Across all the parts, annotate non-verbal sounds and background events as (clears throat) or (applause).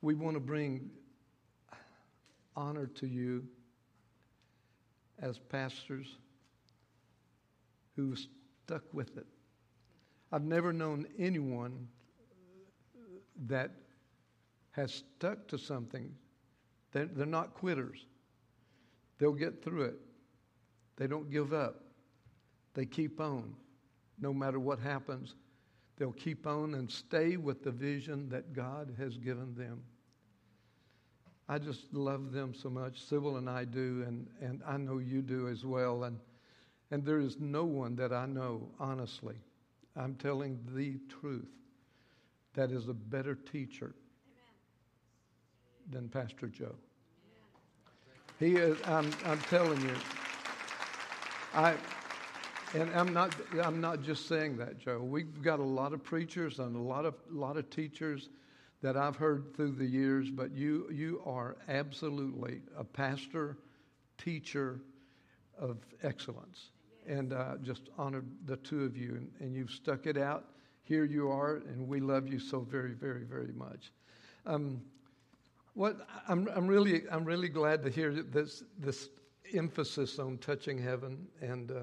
we want to bring honor to you as pastors who stuck with it. I've never known anyone that has stuck to something. They're, they're not quitters. They'll get through it. They don't give up. They keep on. No matter what happens, they'll keep on and stay with the vision that God has given them. I just love them so much. Sybil and I do, and, and I know you do as well. And, and there is no one that I know, honestly, I'm telling the truth, that is a better teacher Amen. than Pastor Joe. He is, I'm, I'm telling you, I, and I'm not, I'm not just saying that, Joe. We've got a lot of preachers and a lot of, lot of teachers that I've heard through the years, but you, you are absolutely a pastor, teacher of excellence. And uh, just honored the two of you, and, and, you've stuck it out. Here you are, and we love you so very, very, very much. Um, what I'm, I'm really, I'm really glad to hear this, this emphasis on touching heaven, and uh,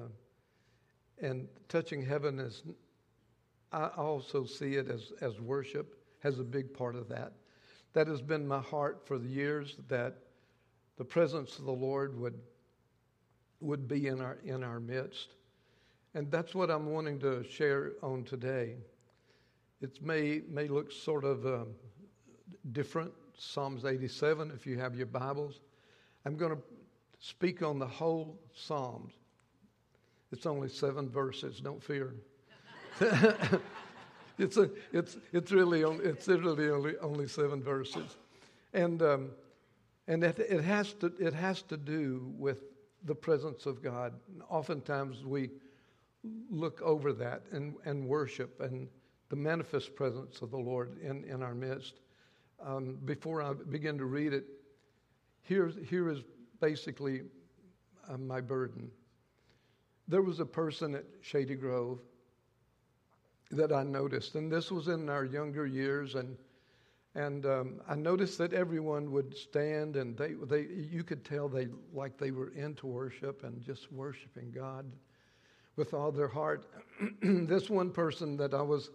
and touching heaven is. I also see it as as worship has a big part of that. That has been my heart for the years that the presence of the Lord would, would be in our, in our midst. And that's what I'm wanting to share on today. It may, may look sort of uh, different, Psalms 87, if you have your Bibles. I'm going to speak on the whole Psalms. It's only seven verses, don't fear. (laughs) it's, a, it's, it's really only, it's literally only, only seven verses. And, um, and it, it, has to, it has to do with the presence of God. Oftentimes we look over that and, and worship and the manifest presence of the Lord in, in our midst. Um, before I begin to read it, here's, here is basically uh, my burden. There was a person at Shady Grove that I noticed, and this was in our younger years, and and um, I noticed that everyone would stand, and they they you could tell they like they were into worship and just worshiping God with all their heart. (clears throat) this one person that I was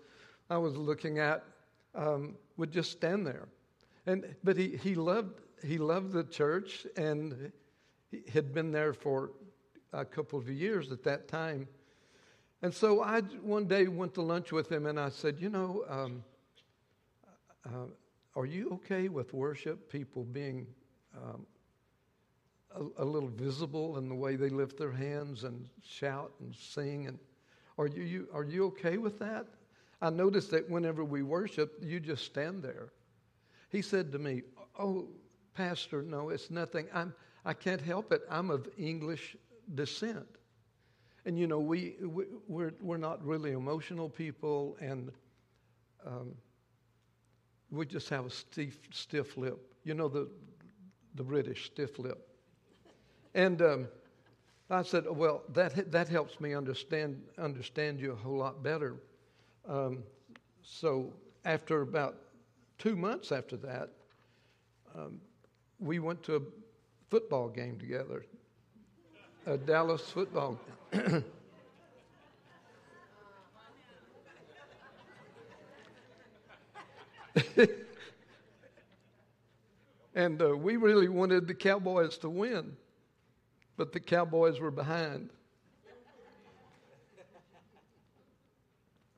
I was looking at um, would just stand there, and but he he loved he loved the church and he had been there for a couple of years at that time and so I one day went to lunch with him and I said, You know, um, uh, are you okay with worship, people being um, a, a, little visible in the way they lift their hands and shout and sing? And are you, you, are you okay with that? I noticed that whenever we worship, you just stand there. He said to me, Oh, Pastor, no, it's nothing. I'm, I can't help it. I'm of English descent. And you know, we, we we're we're not really emotional people, and um, we just have a stiff stiff lip. You know the the British stiff lip. And um, I said, well, that that helps me understand understand you a whole lot better. Um, so after about two months after that, um, we went to a football game together, a Dallas football (laughs) and uh, we really wanted the Cowboys to win, but the Cowboys were behind.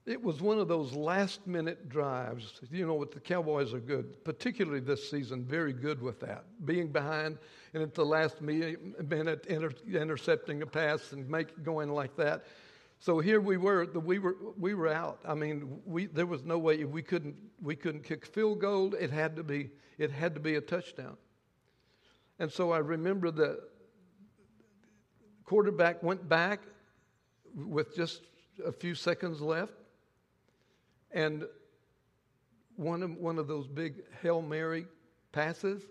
It was one of those last minute drives. You know what? The Cowboys are good, particularly this season, very good with that. Being behind and at the last minute inter- intercepting a pass and make going like that. So here we were, we were, we were out. I mean, we, there was no way we couldn't, we couldn't kick field goal. It had to be, it had to be a touchdown. And so I remember the quarterback went back with just a few seconds left and one of, one of those big Hail Mary passes,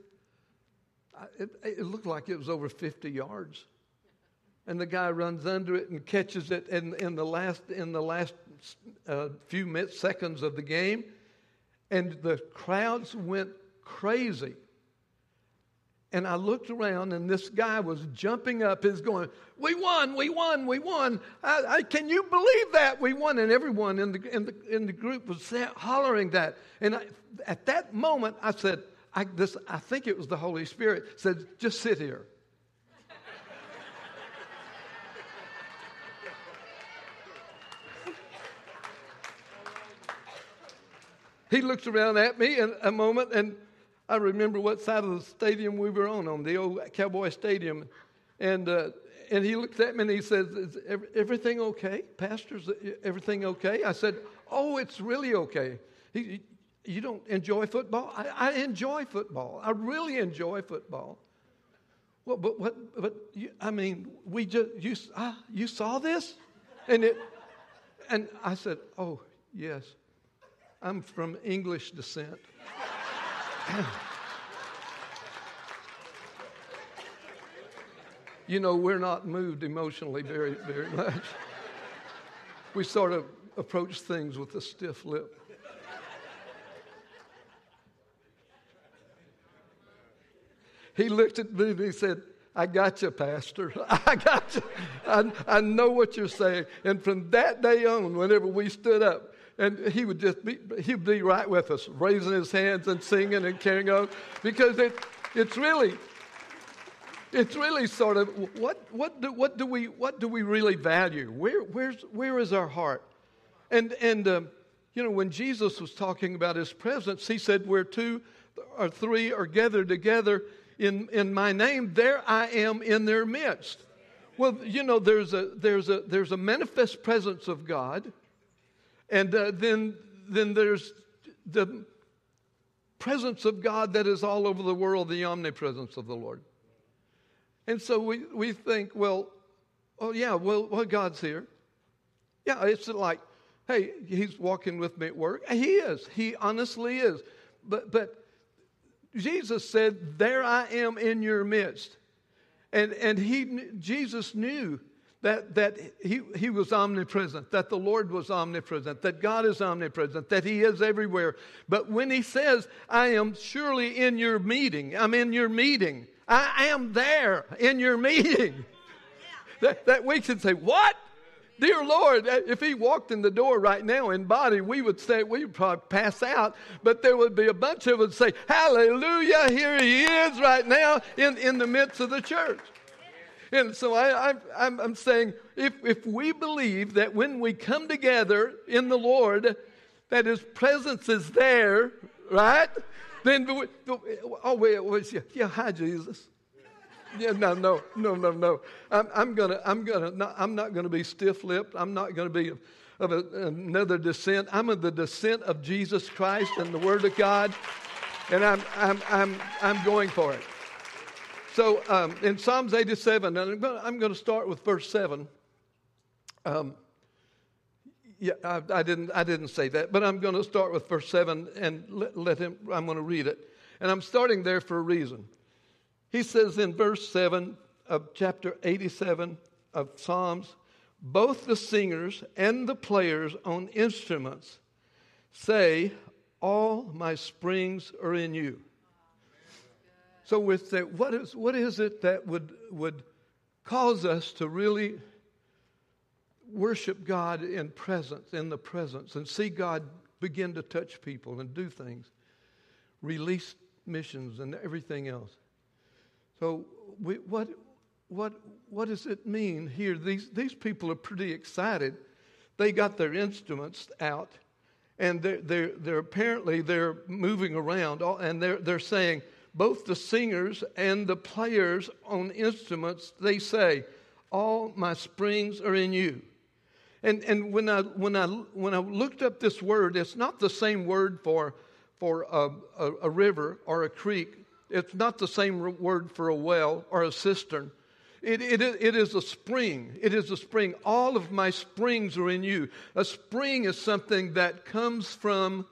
it, it looked like it was over 50 yards. And the guy runs under it and catches it in, in the last, in the last uh, few minutes, seconds of the game. And the crowds went crazy. And I looked around, and this guy was jumping up. He's going, "We won! We won! We won! I, I, can you believe that we won?" And everyone in the in the in the group was hollering that. And I, at that moment, I said, I, this, "I think it was the Holy Spirit." Said, "Just sit here." (laughs) he looks around at me in a moment, and I remember what side of the stadium we were on, on the old Cowboy Stadium. And, uh, and he looks at me and he says, Is everything okay? Pastor's everything okay? I said, Oh, it's really okay. He, you don't enjoy football? I, I, enjoy football. I really enjoy football. Well, but what? But you, I mean, we just you ah, you saw this, and it, and I said, oh yes. I'm from English descent. (sighs) you know, we're not moved emotionally very, very much. We sort of approach things with a stiff lip. He looked at me and he said, I got you, Pastor. (laughs) I got you. I, I know what you're saying. And from that day on, whenever we stood up, and he would just be, he'd be right with us, raising his hands and singing and carrying on, because it, it's really, it's really sort of what, what, do, what, do we, what do we really value? Where, where's, where is our heart? And, and um, you know, when Jesus was talking about his presence, he said, Where two or three are gathered together in, in my name, there I am in their midst. Well, you know, there's a, there's a, there's a manifest presence of God and uh, then, then there's the presence of God that is all over the world, the omnipresence of the Lord. And so we, we think, well, oh, yeah, well, well, God's here. Yeah, it's like, hey, he's walking with me at work. He is. He honestly is. But, but Jesus said, There I am in your midst. And, and he, Jesus knew that, that he, he was omnipresent, that the Lord was omnipresent, that God is omnipresent, that He is everywhere. But when He says, I am surely in your meeting, I'm in your meeting, I am there in your meeting, (laughs) that, that we should say, What? Dear Lord, uh, if he walked in the door right now in body, we would say, we would probably pass out, but there would be a bunch of us say, Hallelujah, here he is right now in, in the midst of the church. And so I, am saying if, if we believe that when we come together in the Lord, that His presence is there, right? Then, we, oh, wait, wait, yeah, yeah, hi, Jesus. Yeah, no, no, no, no, no. I'm, I'm gonna, I'm gonna, not, I'm not gonna be stiff-lipped. I'm not gonna be of a, another descent. I'm of the descent of Jesus Christ and the Word of God, and I'm, I'm, I'm, I'm going for it. So um, in Psalms 87, and I'm going, to start with verse 7. Um, yeah, I, I, didn't, I didn't say that, but I'm going to start with verse 7 and let, let him, I'm going to read it. And I'm starting there for a reason. He says in verse 7 of chapter 87 of Psalms, both the singers and the players on instruments say, All my springs are in you. So with that, what is, what is it that would, would cause us to really worship God in presence, in the presence, and see God begin to touch people and do things, release missions and everything else. So we, what, what, what does it mean here? These, these people are pretty excited. They got their instruments out, and they're, they're, they're apparently they're moving around, and they're, they're saying, both the singers and the players on instruments, they say, All my springs are in you. And, and when, I, when, I, when I looked up this word, it's not the same word for, for a, a, a river or a creek. It's not the same word for a well or a cistern. It, it, it is a spring. It is a spring. All of my springs are in you. A spring is something that comes from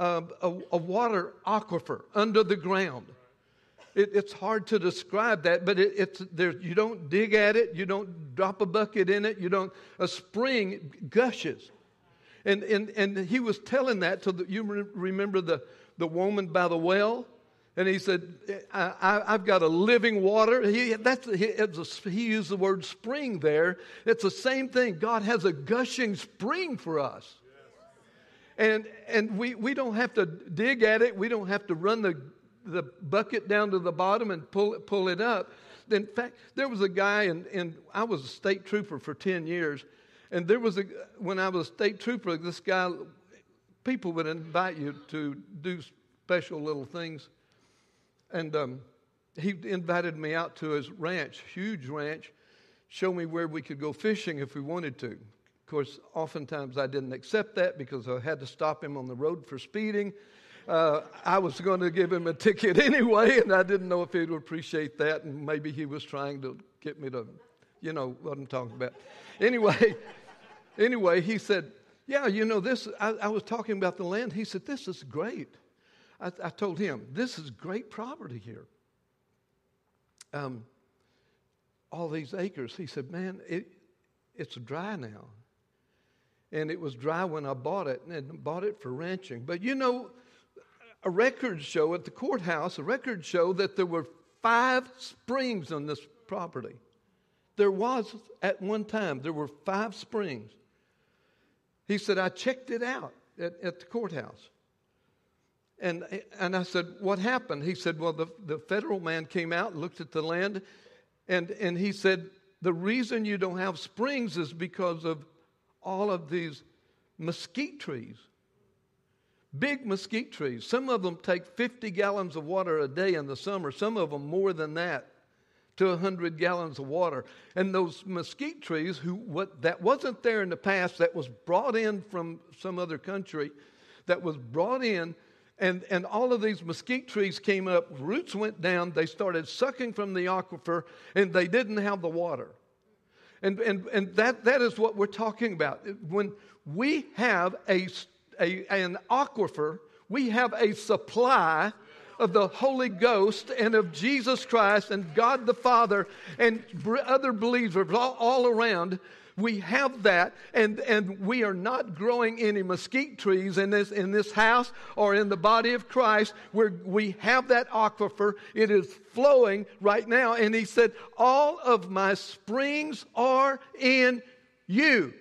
a, a, water aquifer under the ground. It, it's hard to describe that, but it, it's there. You don't dig at it. You don't drop a bucket in it. You don't. A spring gushes, and and and he was telling that to the. You remember the the woman by the well And he said, I, have got a living water. He, that's, he, a, he used the word spring there. It's the same thing. God has a gushing spring for us. And, and we, we don't have to dig at it. We don't have to run the, the bucket down to the bottom and pull it, pull it up. In fact, there was a guy, and, and I was a state trooper for 10 years. And there was a, when I was a state trooper, this guy, people would invite you to do special little things and um, he invited me out to his ranch, huge ranch, show me where we could go fishing if we wanted to. Of course, oftentimes I didn't accept that because I had to stop him on the road for speeding. Uh, I was going to give him a ticket (laughs) anyway, and I didn't know if he would appreciate that, and maybe he was trying to get me to, you know, what I'm talking about. Anyway, (laughs) anyway, he said, "Yeah, you know this." I, I was talking about the land. He said, "This is great." I, I told him, This is great property here. Um, all these acres. He said, Man, it, it's dry now. And it was dry when I bought it, and bought it for ranching. But you know, a record show at the courthouse, a record show that there were five springs on this property. There was at one time, there were five springs. He said, I checked it out at, at the courthouse. And, and I said, What happened? He said, Well, the, the federal man came out, looked at the land, and, and he said, The reason you don't have springs is because of all of these mesquite trees. Big mesquite trees. Some of them take 50 gallons of water a day in the summer, some of them more than that to 100 gallons of water. And those mesquite trees, who, what, that wasn't there in the past, that was brought in from some other country, that was brought in and, and all of these mesquite trees came up, roots went down, they started sucking from the aquifer, and they didn't have the water. And, and, and that, that is what we're talking about. When we have a, a, an aquifer, we have a supply of the Holy Ghost and of Jesus Christ and God the Father and other believers all, all around we have that, and, and we are not growing any mesquite trees in this, in this house or in the body of Christ. Where we have that aquifer. It is flowing right now. And he said, All of my springs are in you.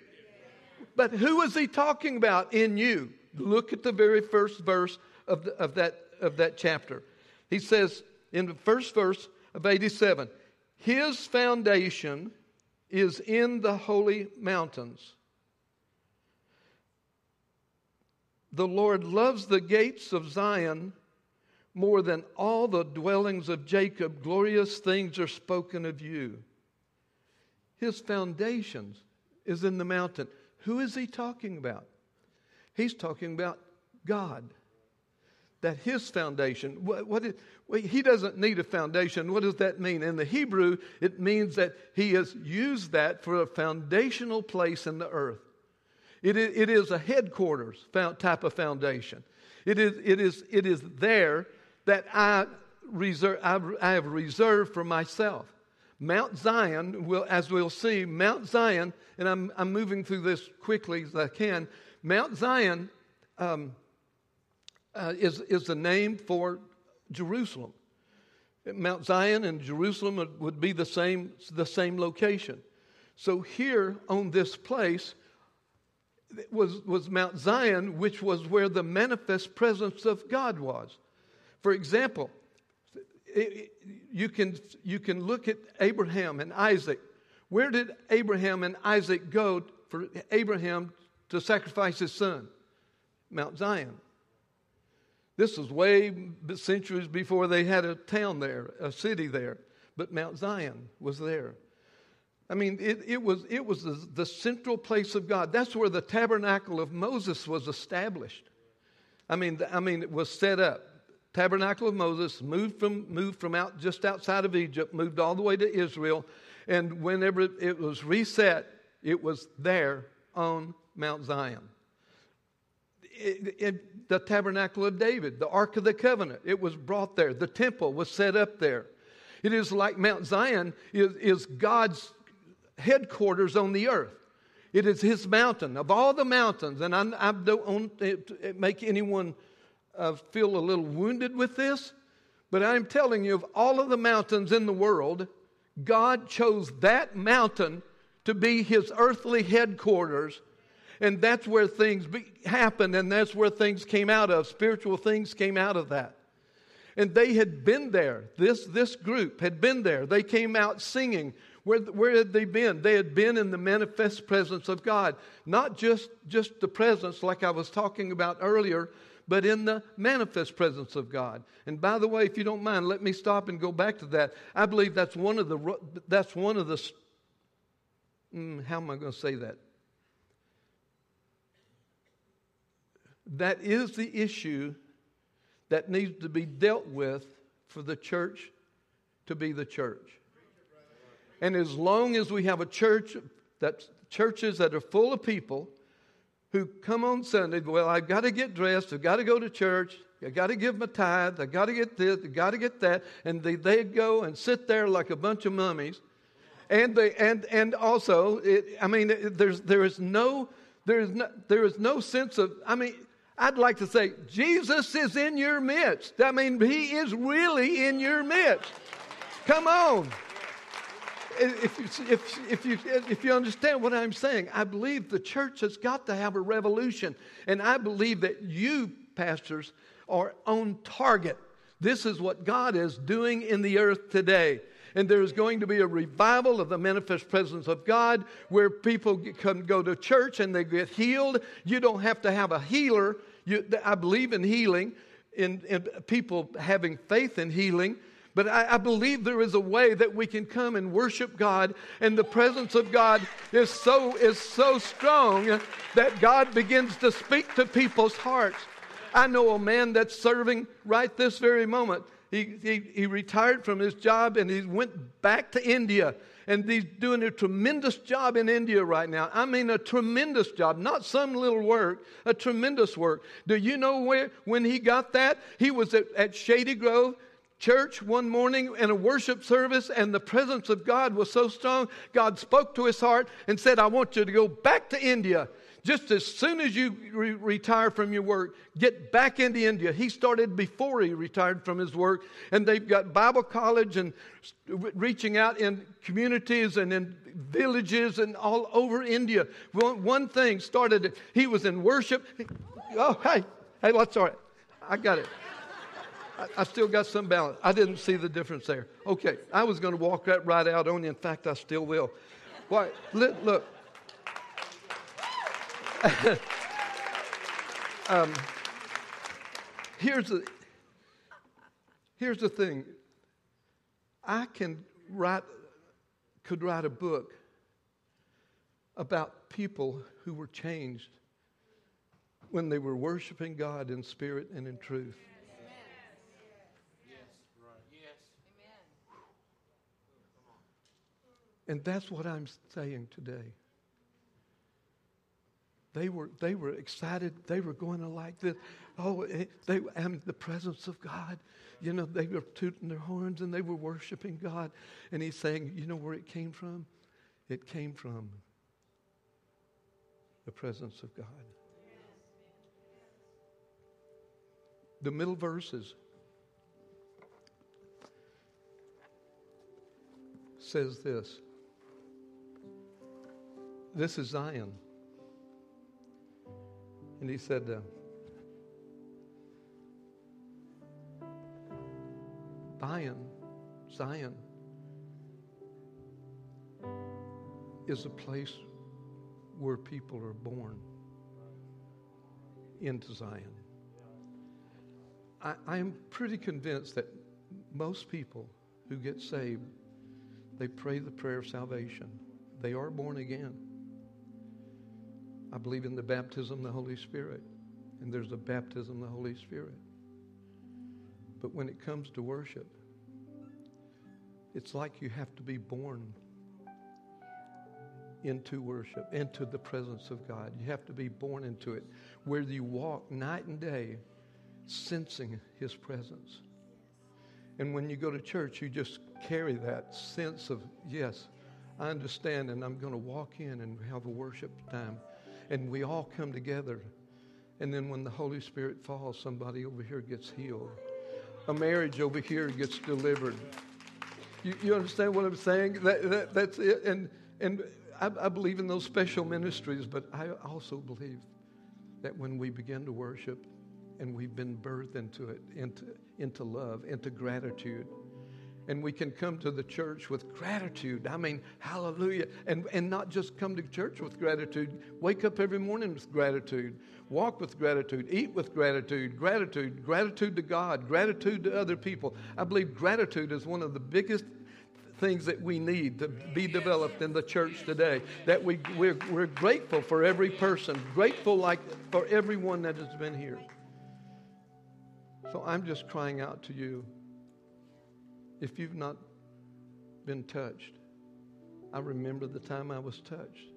But who is he talking about in you? Look at the very first verse of, the, of, that, of that chapter. He says in the first verse of 87 His foundation is in the holy mountains. The Lord loves the gates of Zion more than all the dwellings of Jacob. Glorious things are spoken of you. His foundations is in the mountain. Who is he talking about? He's talking about God that his foundation, what, what is, well, he doesn't need a foundation. What does that mean? In the Hebrew, it means that he has used that for a foundational place in the earth. It is, it is a headquarters type of foundation. It is, it is, it is there that I, reserve, I, I have reserved for myself. Mount Zion, will, as we'll see, Mount Zion, and I'm, I'm moving through this quickly as I can. Mount Zion um, uh, is, is the name for Jerusalem. Mount Zion and Jerusalem would, be the same, the same location. So here on this place was, was Mount Zion, which was where the manifest presence of God was. For example, you, can, you can look at Abraham and Isaac. Where did Abraham and Isaac go for Abraham to sacrifice his son? Mount Zion. This was way centuries before they had a town there, a city there. But Mount Zion was there. I mean, it, it was, it was the, the central place of God. That's where the tabernacle of Moses was established. I mean, I mean, it was set up. Tabernacle of Moses moved from, moved from out, just outside of Egypt, moved all the way to Israel. And whenever it was reset, it was there on Mount Zion it, the tabernacle of David, the Ark of the Covenant, it was brought there. The temple was set up there. It is like Mount Zion is, is God's headquarters on the earth. It is his mountain. Of all the mountains, and I, I don't make anyone uh, feel a little wounded with this, But I'm telling you, of all of the mountains in the world, God chose that mountain to be his earthly headquarters. And that's where things be, happened, and that's where things came out of. Spiritual things came out of that. And they had been there. This, this group had been there. They came out singing. Where, where had they been? They had been in the manifest presence of God. Not just, just the presence, like I was talking about earlier, but in the manifest presence of God. And by the way, if you don't mind, let me stop and go back to that. I believe that's one of the that's one of the mm, how am I going to say that? That is the issue that needs to be dealt with for the church to be the church. And as long as we have a church that churches that are full of people who come on Sunday, well, I've got to get dressed, I've got to go to church, I've got to give my tithe, I've got to get this, I've got to get that, and they, they go and sit there like a bunch of mummies. And they and and also, it, I mean, there's there is no there is no there is no sense of. I mean, I'd like to say Jesus is in your midst. I mean, He is really in your midst. Come on if, if, if, you, if you understand what I'm saying, I believe the church has got to have a revolution. And I believe that you, pastors, are on target. This is what God is doing in the earth today. And there's going to be a revival of the manifest presence of God where people can go to church and they get healed. You don't have to have a healer. You, I believe in healing, in, in people having faith in healing. But I, I, believe there is a way that we can come and worship God, and the presence of God is so, is so strong that God begins to speak to people's hearts. I know a man that's serving right this very moment. He, he, he retired from his job and he went back to India and he's doing a tremendous job in India right now. I mean, a tremendous job, not some little work, a tremendous work. Do you know where, when he got that? He was at, at Shady Grove church one morning in a worship service, and the presence of God was so strong, God spoke to his heart and said, I want you to go back to India. Just as soon as you re- retire from your work, get back into India. He started before he retired from his work, and they've got Bible college and reaching out in communities and in villages and all over India. One, one thing started, he was in worship. Oh, hey, hey, that's all right. I got it. I, still got some balance. I didn't see the difference there. Okay, I was going to walk that right out on you. In fact, I still will. Why? Look. (laughs) um, here's the here's the thing. I can write could write a book about people who were changed when they were worshiping God in spirit and in truth. And that's what I'm saying today. They were, they were excited. They were going to like this. Oh, eh, they and the presence of God. You know, they were tooting their horns and they were worshiping God. And he's saying, you know where it came from? It came from the presence of God. The middle verses says this this is Zion. And he said, uh, Zion, Zion is a place where people are born into Zion. I, I'm pretty convinced that most people who get saved, they pray the prayer of salvation. They are born again. I believe in the baptism of the Holy Spirit, and there's a baptism of the Holy Spirit. But when it comes to worship, it's like you have to be born into worship, into the presence of God. You have to be born into it, where you walk night and day sensing His presence. And when you go to church, you just carry that sense of, yes, I understand, and I'm going to walk in and have a worship time and we all come together. And then when the Holy Spirit falls, somebody over here gets healed. a marriage over here gets delivered. You, you understand what I'm saying? That, that, that's it. And, and I, I believe in those special ministries, but I also believe that when we begin to worship and we've been birthed into it, into, into love, into gratitude, and we can come to the church with gratitude. I mean, hallelujah. And, and not just come to church with gratitude, wake up every morning with gratitude, walk with gratitude, eat with gratitude, gratitude, gratitude to God, gratitude to other people. I believe gratitude is one of the biggest things that we need to be developed in the church today. That we, we're, we're grateful for every person, grateful like for everyone that has been here. So I'm just crying out to you. If you've not been touched, I remember the time I was touched.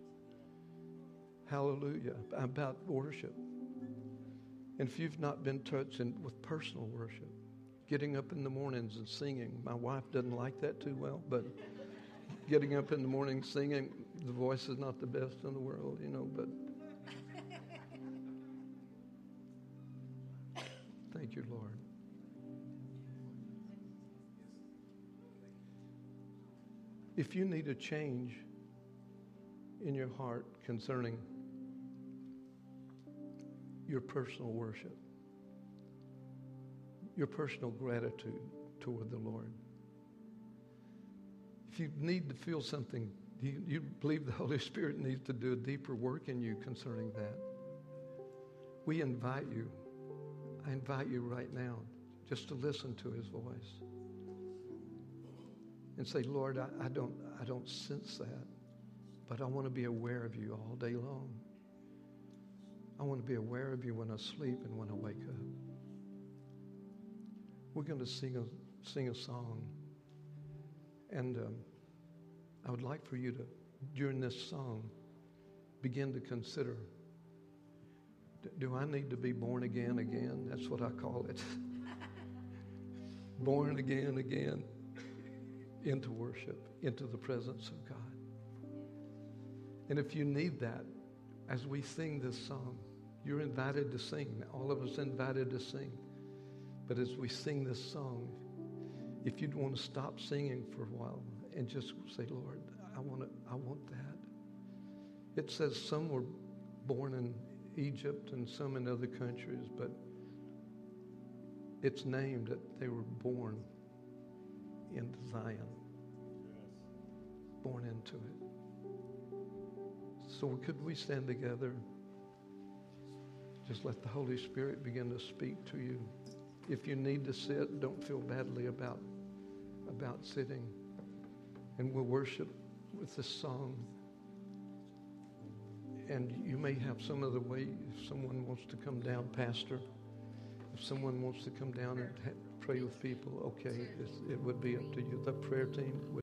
Hallelujah. About worship. And if you've not been touched in, with personal worship, getting up in the mornings and singing, my wife doesn't like that too well, but getting up in the morning singing, the voice is not the best in the world, you know, but (laughs) thank you, Lord. If you need a change in your heart concerning your personal worship, your personal gratitude toward the Lord, if you need to feel something, you, you believe the (laughs) Holy Spirit needs to do a deeper work in you concerning that, we invite you. I invite you right now just to listen to his voice and say, Lord, I, I, don't, I don't sense that, but I want to be aware of you all day long. I want to be aware of you when I sleep and when I wake up. We're going to sing a, sing a song. And um, I would like for you to, during this song, begin to consider do I need to be born again again? That's what I call it. (laughs) born again again into worship, into the presence of God. And if you need that, as we sing this song, you're invited to sing. All of us invited to sing. But as we sing this song, if you'd want to stop singing for a while and just say, Lord, I want to, I want that. It says some were born in Egypt and some in other countries, but it's named that they were born into Zion, born into it. So could we stand together? Just let the Holy Spirit begin to speak to you. If you need to sit, don't feel badly about, about sitting. And we'll worship with this song. And you may have some other way. If someone wants to come down, Pastor, if someone wants to come down and pray with people, okay, it would be up to you. The prayer team would.